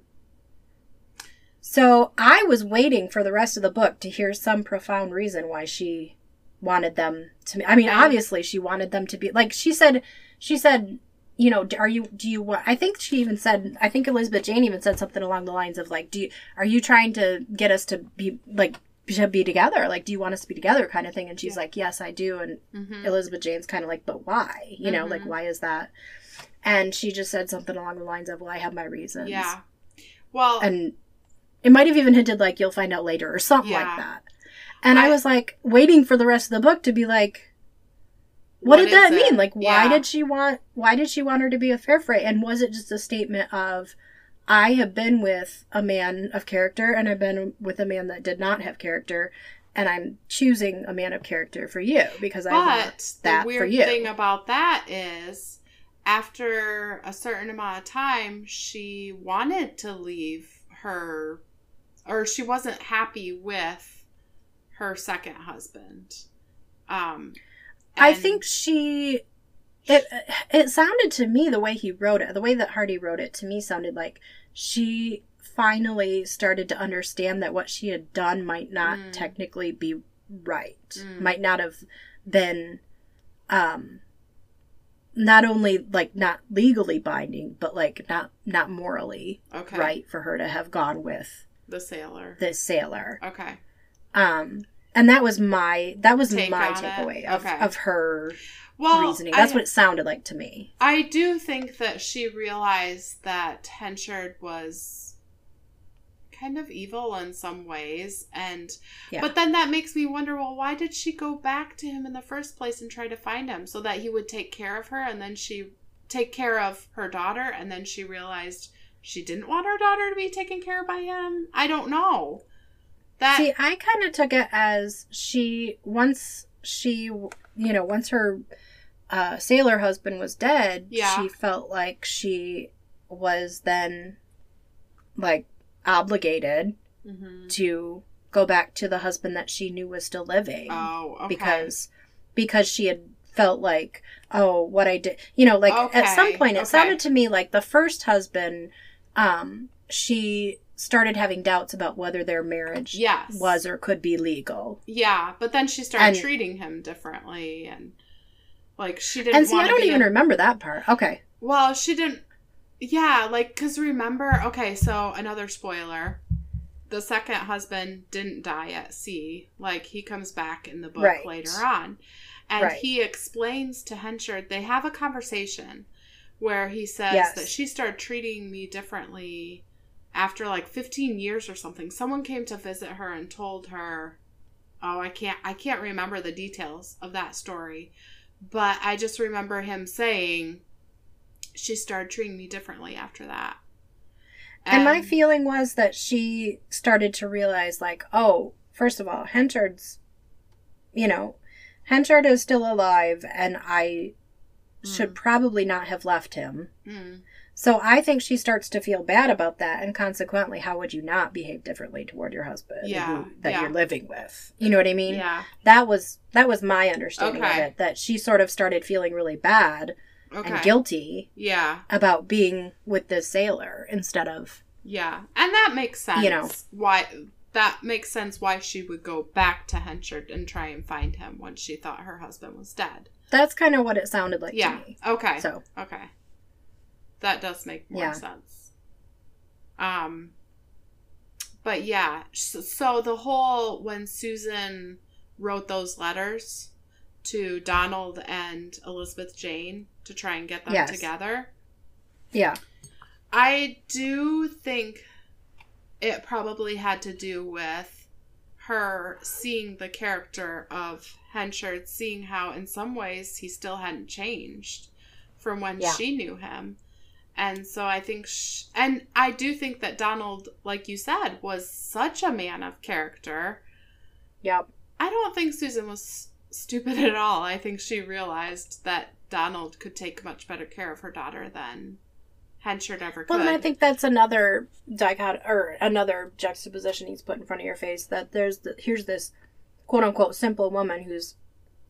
So I was waiting for the rest of the book to hear some profound reason why she wanted them to. I mean, obviously she wanted them to be like she said. She said, you know, are you? Do you want? I think she even said. I think Elizabeth Jane even said something along the lines of like, do you? Are you trying to get us to be like to be together? Like, do you want us to be together? Kind of thing. And she's Yeah. like, yes, I do. And Mm-hmm. Elizabeth Jane's kind of like, but why? You know, like Mhm. why is that? And she just said something along the lines of, well, I have my reasons. Yeah. Well, And it might have even hinted like you'll find out later or something Yeah. like that. And I, I- was like waiting for the rest of the book to be like, what, What did that it? mean? Like, why Yeah. did she want? Why did she want her to be a Farfrae? And was it just a statement of, I have been with a man of character, and I've been with a man that did not have character, and I'm choosing a man of character for you because I want But that the for weird you. thing about that is, after a certain amount of time, she wanted to leave her, or she wasn't happy with her second husband. Um, I think she. It it sounded to me the way he wrote it, the way that Hardy wrote it to me sounded like she finally started to understand that what she had done might not Mm. technically be right, Mm. might not have been, um, not only like not legally binding, but like not not morally okay, right for her to have gone with the sailor. the sailor. Okay, Um, and that was my that was Take my takeaway of, Okay. of her well, reasoning. That's I, what it sounded like to me. I do think that she realized that Henchard was kind of evil in some ways and Yeah. but then that makes me wonder well why did she go back to him in the first place and try to find him so that he would take care of her and then she take care of her daughter and then she realized she didn't want her daughter to be taken care of by him i don't know that See, I kind of took it as she once she you know once her uh, sailor husband was dead, Yeah. she felt like she was then like obligated Mhm. to go back to the husband that she knew was still living oh okay. because because she had felt like oh what I did you know like at some point it okay. sounded to me like the first husband um she started having doubts about whether their marriage yes was or could be legal Yeah, but then she started And- treating him differently, and like she didn't. and see i don't even a- remember that part okay Well, she didn't. Yeah, like because remember, okay, so another spoiler: the second husband didn't die at sea. Like he comes back in the book Right. later on, and Right. he explains to Henchard. They have a conversation where he says Yes. that she started treating me differently after like 15 years or something. Someone came to visit her and told her, "Oh, I can't I can't remember the details of that story." But I just remember him saying she started treating me differently after that. and my feeling was that she started to realize like oh first of all henchard's you know henchard is still alive and i should Mm. probably not have left him Mm, So I think she starts to feel bad about that, and consequently, how would you not behave differently toward your husband Yeah, who- that yeah. you're living with? You know what I mean? yeah. That was that was my understanding Okay. of it. That she sort of started feeling really bad Okay. and guilty Yeah. about being with this sailor instead of Yeah. And that makes sense. You know. why that makes sense why she would go back to Henchard and try and find him when she thought her husband was dead. that's kind of what it sounded like yeah. to me. Okay. So Okay. That does make more Yeah. sense. Um but yeah, so, so the whole when Susan wrote those letters to Donald and Elizabeth Jane to try and get them Yes. together, yeah, I do think it probably had to do with her seeing the character of Henchard, seeing how in some ways he still hadn't changed from when Yeah. she knew him. And so I think, sh- and I do think that Donald, like you said, was such a man of character. yep. I don't think Susan was stupid at all. I think she realized that Donald could take much better care of her daughter than Henchard ever could. Well, and I think that's another dichot or another juxtaposition he's put in front of your face. That there's the, here's this quote unquote simple woman who's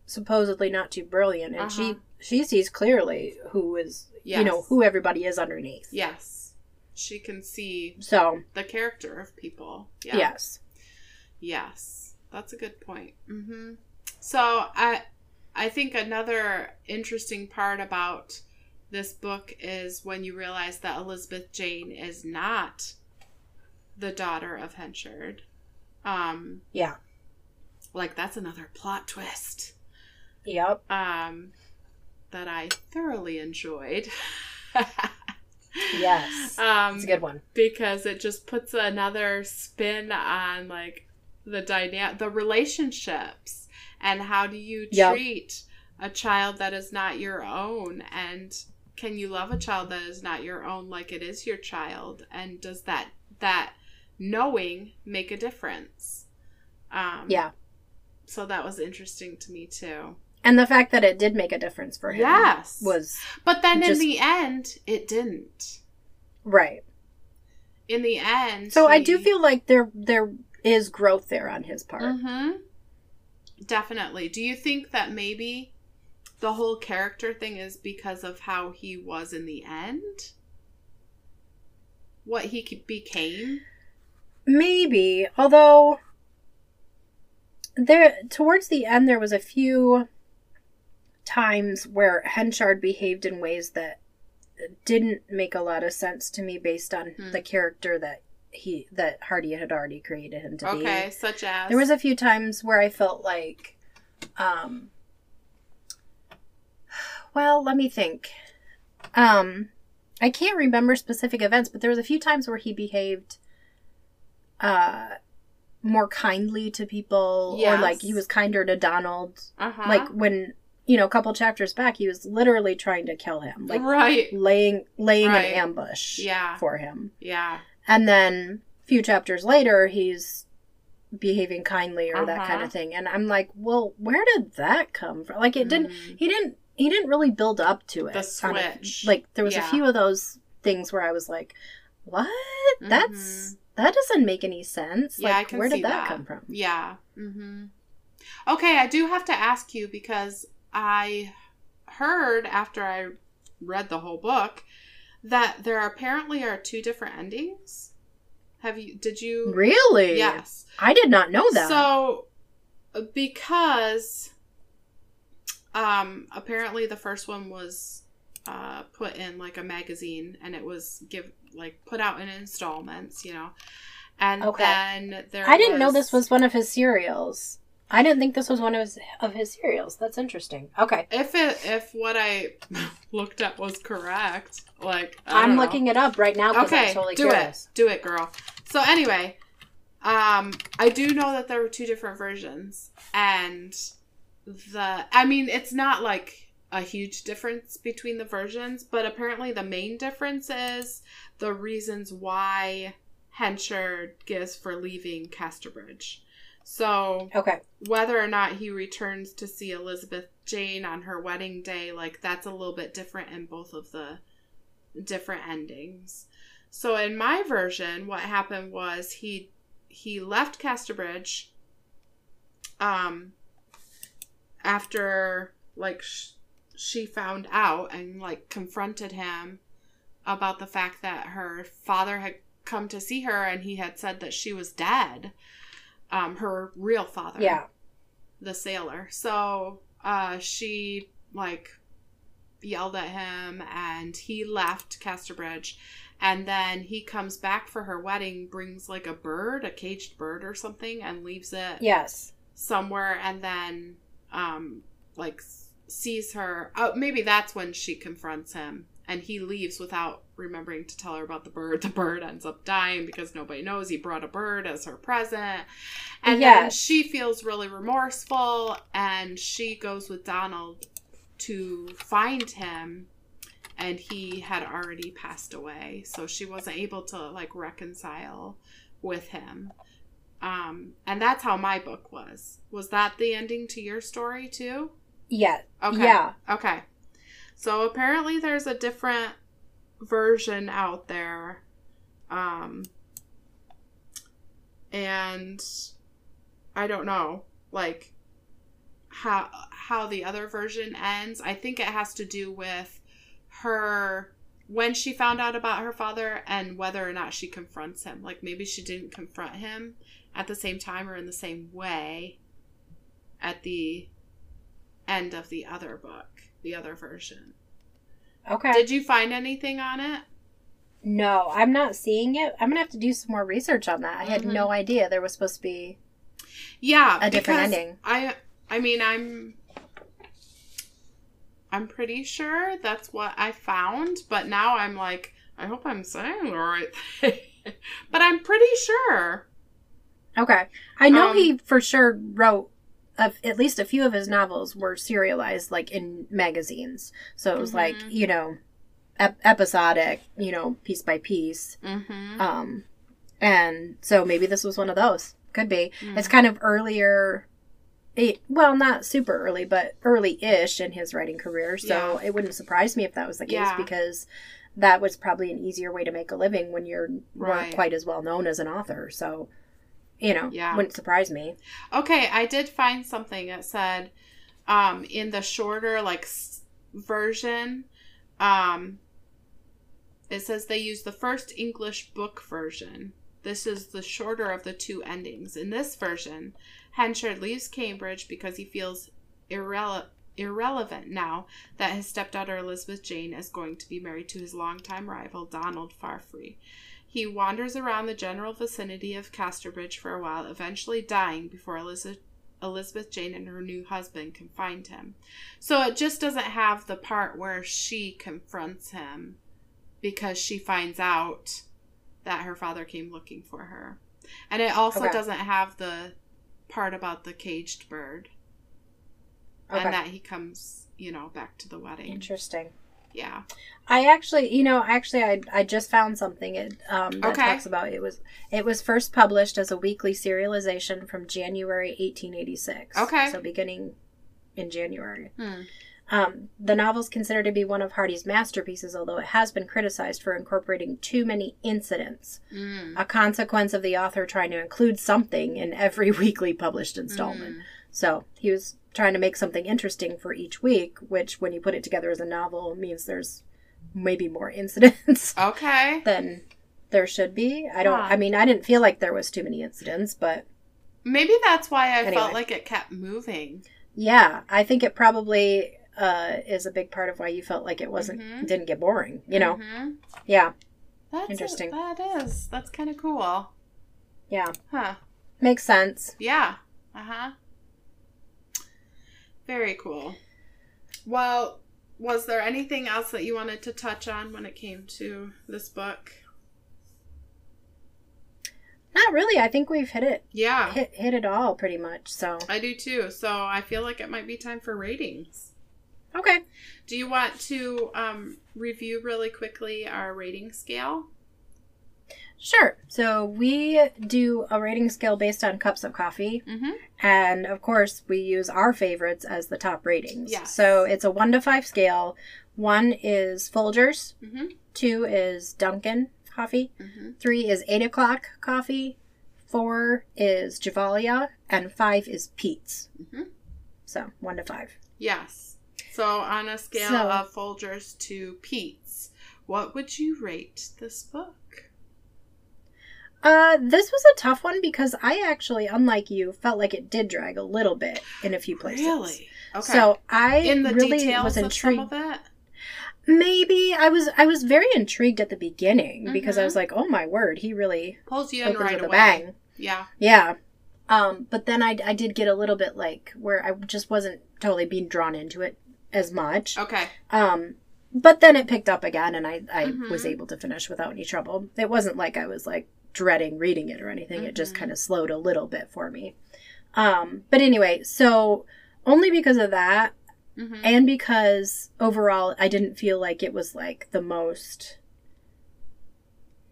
supposedly not too brilliant, and Uh-huh. she she sees clearly who is you know who everybody is underneath. Yes. She can see So the character of people. Yeah. yes, Yes. That's a good point. hmm So I I think another interesting part about this book is when you realize that Elizabeth Jane is not the daughter of Henchard. Um yeah, like that's another plot twist. yep. Um that I thoroughly enjoyed. Yes. Um, It's a good one. because it just puts another spin on like the dynamic the relationships and how do you Yep. treat a child that is not your own and can you love a child that is not your own like it is your child and does that that knowing make a difference um Yeah. so that was interesting to me too And the fact that it did make a difference for him yes was but then in the end it didn't right. in the end So I do feel like there there is growth there on his part. Mm-hmm. Definitely. Do you think that maybe the whole character thing is because of how he was in the end? What he became? Maybe, although there towards the end there was a few times where Henchard behaved in ways that didn't make a lot of sense to me based on Hmm. the character that he that Hardy had already created him to Okay, be. such as There was a few times where I felt like um well, let me think. Um I can't remember specific events, but there was a few times where he behaved uh more kindly to people or like he was kinder to Donald. uh-huh. Like when you know, a couple chapters back he was literally trying to kill him. Like right. laying laying Right. an ambush Yeah. for him. Yeah. And then a few chapters later, he's behaving kindly or that Uh-huh. kind of thing. And I'm like, well, where did that come from? Like, it didn't. Mm. He didn't. He didn't really build up to it. The a- switch. like there was Yeah. a few of those things where I was like, what? That's that doesn't make any sense. Mm-hmm. Yeah, like, I can where did that, that. come from? Yeah. Mm-hmm. Okay, I do have to ask you because I heard after I read the whole book that there apparently are two different endings. Have you? Did you? Really? Yes. I did not know that. So, because um, apparently the first one was uh, put in like a magazine, and it was give like put out in installments, you know. And Okay. then there, I didn't know this was one of his serials. I didn't think this was one of his of his serials. That's interesting. Okay. If it if what I looked up was correct, like I I'm know. looking it up right now Okay, I'm totally do curious. it, do it, girl. So anyway, um, I do know that there were two different versions, and the I mean, it's not like a huge difference between the versions, but apparently the main difference is the reasons why Henchard gives for leaving Casterbridge. So Okay. whether or not he returns to see Elizabeth Jane on her wedding day, like that's a little bit different in both of the different endings. So in my version, what happened was he he left Casterbridge um after like sh- she found out and like confronted him about the fact that her father had come to see her and he had said that she was dead um her real father Yeah. the sailor. So uh, she like yelled at him, and he left Casterbridge. And then he comes back for her wedding, brings like a bird, a caged bird or something, and leaves it Yes. somewhere. And then um, like sees her. Oh, maybe that's when she confronts him, and he leaves without remembering to tell her about the bird. The bird ends up dying because nobody knows he brought a bird as her present. And then she feels really remorseful, and she goes with Donald to find him. And he had already passed away, so she wasn't able to like reconcile with him. Um, and that's how my book was. Was that the ending to your story too? Yeah. Okay. Yeah. Okay. So apparently there's a different version out there. Um and I don't know like how how the other version ends. I think it has to do with her when she found out about her father and whether or not she confronts him. Like maybe she didn't confront him at the same time or in the same way at the end of the other book, the other version. Okay. Did you find anything on it? no, I'm not seeing it. I'm gonna have to do some more research on that. I had Mhm. no idea there was supposed to be. Yeah, A different ending. I I mean, I'm I'm pretty sure that's what I found, but now I'm like I hope I'm saying the right thing. but I'm pretty sure. Okay. I know Um, he for sure wrote of at least a few of his novels were serialized like in magazines. So it was like, Mhm. you know, ep- episodic, you know, piece by piece. Mm-hmm. Um and so maybe this was one of those. Could be. Mm. It's kind of earlier it, well, not super early, but early-ish in his writing career. So it wouldn't surprise me if that was the case Yeah. because that was probably an easier way to make a living when you're Right. weren't quite as well known as an author. So, you know, Yeah. wouldn't surprise me. Okay, I did find something that said um, in the shorter like s- version, um, it says they use the first English book version. This is the shorter of the two endings. In this version, Henchard leaves Cambridge because he feels irrele- irrelevant now that his stepdaughter Elizabeth Jane is going to be married to his longtime rival Donald Farfrae. He wanders around the general vicinity of Casterbridge for a while, eventually dying before Elizabeth, Elizabeth Jane and her new husband can find him. So it just doesn't have the part where she confronts him because she finds out that her father came looking for her. And it also Okay. doesn't have the part about the caged bird Okay. and that he comes, you know, back to the wedding. Interesting. Yeah. I actually, you know, actually, I I just found something it, um, that Okay. talks about it was it was first published as a weekly serialization from January 1886. Okay. so beginning in January. Hmm. Um, the novel is considered to be one of Hardy's masterpieces, although it has been criticized for incorporating too many incidents, Mm. a consequence of the author trying to include something in every weekly published installment. Mm. So he was trying to make something interesting for each week, which, when you put it together as a novel, means there's maybe more incidents Okay. than there should be. I don't. Huh. I mean, I didn't feel like there was too many incidents, but Maybe that's why I Anyway. felt like it kept moving. yeah, I think it probably uh, is a big part of why you felt like it wasn't Mhm. didn't get boring. You know? Mhm. Yeah, That's Interesting. That is. That's kind of cool. yeah, Huh. makes sense. Yeah. Uh huh. Very cool. Well, was there anything else that you wanted to touch on when it came to this book? Not really. I think we've hit it Yeah, hit hit it all pretty much. So I do too. So I feel like it might be time for ratings. okay. Do you want to um, review really quickly our rating scale? Sure. So we do a rating scale based on cups of coffee. Mm-hmm. And of course, we use our favorites as the top ratings. Yes. So it's a one to five scale. One is Folgers, Mm-hmm. two is Dunkin' coffee, Mm-hmm. three is eight o'clock coffee, four is Gevalia, and five is Peet's. Mhm. So one to five. Yes. So on a scale So- of Folgers to Peet's, what would you rate this book? Uh, this was a tough one because I actually, unlike you, felt like it did drag a little bit in a few places. Really? Okay. So I in the really details was of intrigued. some of it. Maybe I was I was very intrigued at the beginning because I Mhm. was like, oh my word, he really Pulls you in right with away. a bang. Yeah. Yeah. Um, but then I, I did get a little bit like where I just wasn't totally being drawn into it as much. Okay. Um, but then it picked up again and I, I Mhm. was able to finish without any trouble. It wasn't like I was like dreading reading it or anything. It just Mhm. kind of slowed a little bit for me. Um, but anyway, so only because of that Mm-hmm. and because overall I didn't feel like it was like the most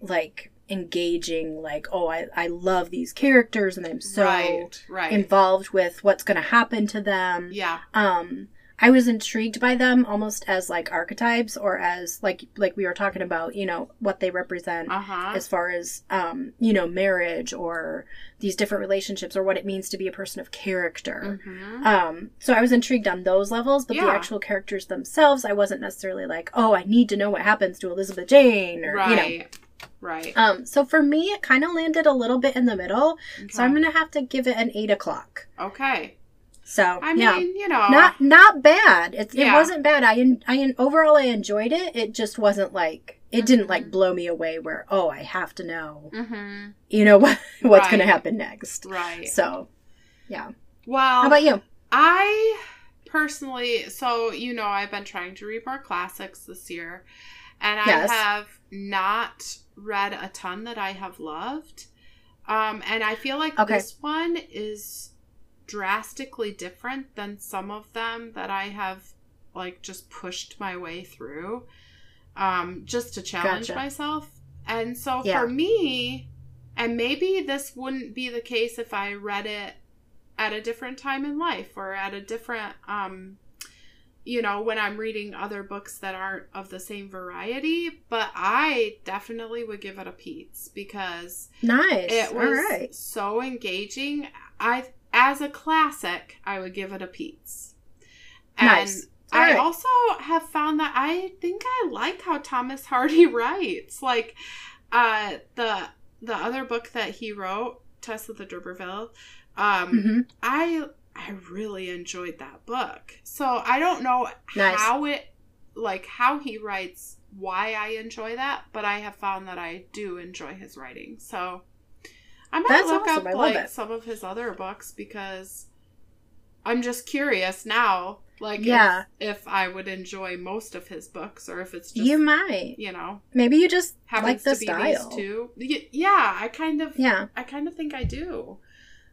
like engaging like oh I, I love these characters and I'm so right. Right. involved with what's going to happen to them yeah. um I was intrigued by them almost as like archetypes or as like like we were talking about you know what they represent Uh huh. as far as um you know marriage or these different relationships or what it means to be a person of character Mm-hmm. um, so I was intrigued on those levels, but the actual characters themselves, I wasn't necessarily like, oh, I need to know what happens to Elizabeth Jane, or you know. Right. Right. Um, so for me, it kind of landed a little bit in the middle. So I'm gonna have to give it an eight o'clock. Okay. So I mean, you know, not not bad. It, it Yeah. wasn't bad. I I overall I enjoyed it. It just wasn't like it didn't like Mhm. blow me away. Where oh, I have to know, Mm-hmm. you know what what's Right. gonna happen next. Right. So yeah. well, How about you? I personally, so you know, I've been trying to read more classics this year, and Yes. I have not read a ton that I have loved. Um, and I feel like Okay. this one is drastically different than some of them that I have like just pushed my way through um, just to challenge Gotcha. myself. And so Yeah. for me, and maybe this wouldn't be the case if I read it at a different time in life or at a different um you know when i'm reading other books that aren't of the same variety but i definitely would give it a Peet's because Nice. it was right. so engaging i as a classic i would give it a Peet's and Nice. All I also have found that I think I like how Thomas Hardy writes. Like uh the the other book that he wrote, Tess of the D'Urberville, um hmm I I really enjoyed that book. So I don't know Nice. how it like how he writes why I enjoy that, but I have found that I do enjoy his writing. So I might That's look awesome. up like it. some of his other books because I'm just curious now, like Yeah. if, if I would enjoy most of his books or if it's just You might. you know Maybe you just happens like the to be style. these two. Yeah, I kind of Yeah. I kind of think I do.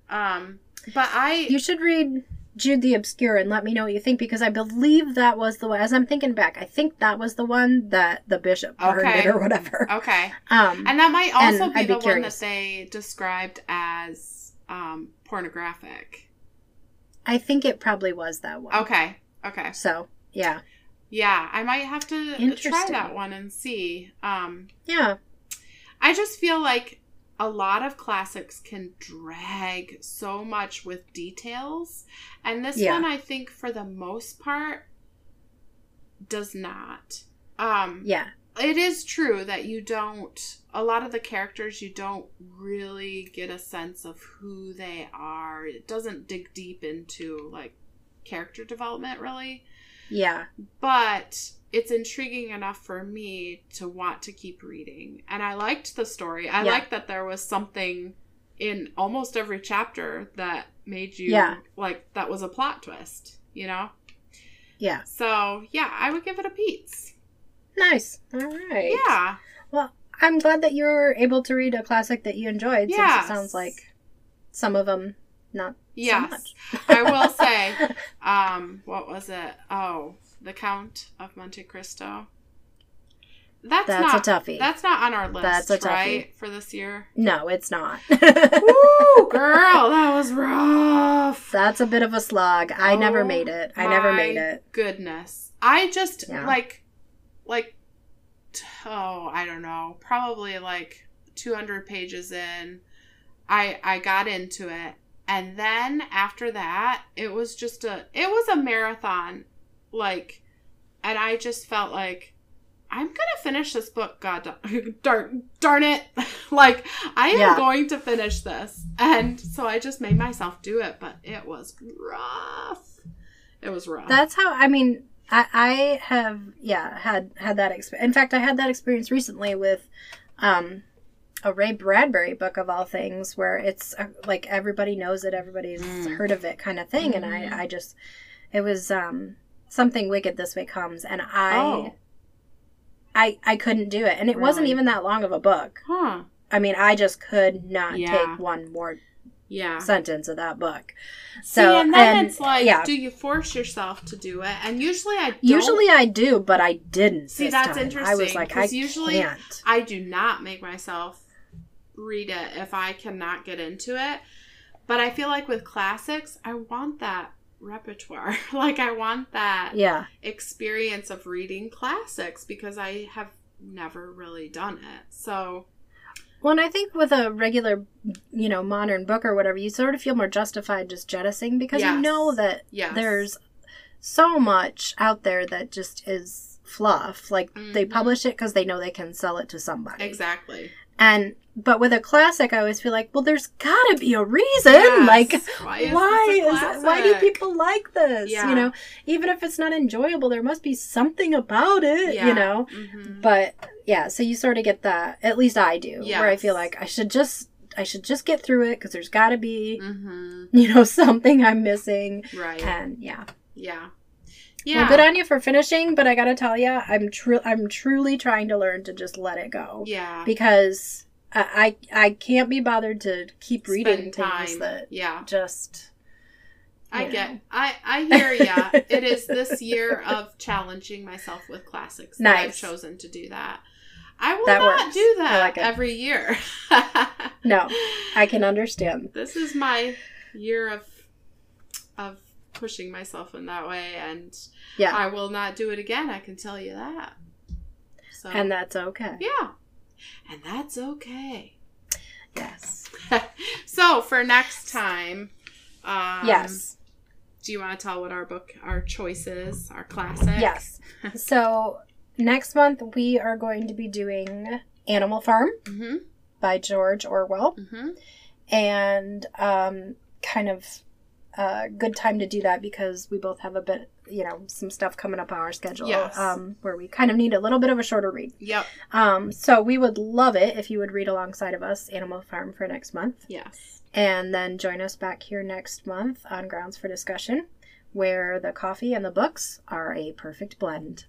Um, but I You should read Jude the Obscure and let me know what you think because I believe that was the one. As I'm thinking back, I think that was the one that the bishop burned Okay. it or whatever. okay. Um, And that might also be be the one curious. that they described as um, pornographic. I think it probably was that one. Okay. Okay. So yeah, Yeah, I might have to try that one and see. Um, yeah, I just feel like a lot of classics can drag so much with details, and this Yeah. one, I think, for the most part, does not. Um, yeah, it is true that you don't a lot of the characters you don't really get a sense of who they are. It doesn't dig deep into like character development really. Yeah, but it's intriguing enough for me to want to keep reading and i liked the story i Yeah. liked that there was something in almost every chapter that made you Yeah. like that was a plot twist you know yeah. so yeah i would give it a Peet's. Nice. All right. yeah Well, I'm glad that you were able to read a classic that you enjoyed. Since it sounds like some of them not yes so much. I will say, um, what was it? Oh, The Count of Monte Cristo. That's, That's not a toughie. That's not on our list, That's a toughie. right? For this year. no, it's not. Woo, girl, that was rough. That's a bit of a slog. I never Oh made it. I never made it. Goodness, I just Yeah. like, like, oh, I don't know, probably like two hundred pages in. I I got into it, and then after that, it was just a it was a marathon, like, and I just felt like. I'm gonna finish this book, God darn, darn, it! like I am Yeah. going to finish this, and so I just made myself do it, but it was rough. It was rough. That's how I mean. I, I have yeah had had that experience. In fact, I had that experience recently with um, a Ray Bradbury book of all things, where it's uh, like everybody knows it, everybody's Mm. heard of it, kind of thing. And Mhm. I I just it was um, something wicked this way comes, and I oh, I I couldn't do it, and it wasn't even that long of a book. huh? I mean, I just could not Yeah. take one more Yeah. sentence of that book. See, So and then and, it's like, yeah. do you force yourself to do it? And usually I don't. Usually I do, but I didn't. See, this that's time. I was like, I usually- can't. I do not make myself read it if I cannot get into it. But I feel like with classics, I want that repertoire. like I want that Yeah, experience of reading classics because I have never really done it. So well, and I think with a regular, you know, modern book or whatever, you sort of feel more justified just jettisoning because you know that yes, there's so much out there that just is fluff. Like they Mhm. publish it because they know they can sell it to somebody. exactly. And but with a classic, I always feel like, well, there's got to be a reason. Yes. Like, why is, why is why do people like this? Yeah. You know, even if it's not enjoyable, there must be something about it. You know, Mhm. but yeah, so you sort of get that. At least I do, where I feel like I should just I should just get through it because there's got to be Mhm. you know something I'm missing. Right. And yeah, Yeah. Yeah. Well, good on you for finishing, but I gotta tell you, I'm tru- I'm truly trying to learn to just let it go yeah. because I I, I can't be bothered to keep reading Spend things time. that Yeah. just. I get. I I hear ya. it is this year of challenging myself with classics that I've Nice. chosen to do that. I will That not works. do that like every year. No, I can understand. This is my year of of pushing myself in that way and Yeah, I will not do it again, I can tell you that. So and that's okay. yeah. And that's okay. Yes. so for next time, um, yes. Do you want to tell what our book, our choices, our classic? Yes. So next month we are going to be doing Animal Farm Mm-hmm. by George Orwell, Mm-hmm. and um, kind of a good time to do that because we both have a bit, you know, some stuff coming up on our schedule Yes. um, where we kind of need a little bit of a shorter read. Yep. Um, so we would love it if you would read alongside of us Animal Farm for next month. Yes. And then join us back here next month on Grounds for Discussion, where the coffee and the books are a perfect blend.